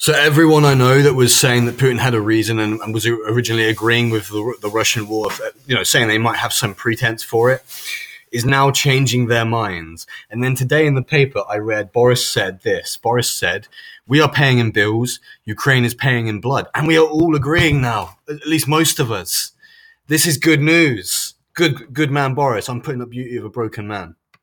So everyone I know that was saying that Putin had a reason and, and was originally agreeing with the, the, Russian war, uh, you know, saying they might have some pretense for it, is now changing their minds. And then today in the paper, I read Boris said this. Boris said, "We are paying in bills. Ukraine is paying in blood, and we are all agreeing now. At least most of us. This is good news. Good, good man, Boris. I'm putting up beauty of a broken man."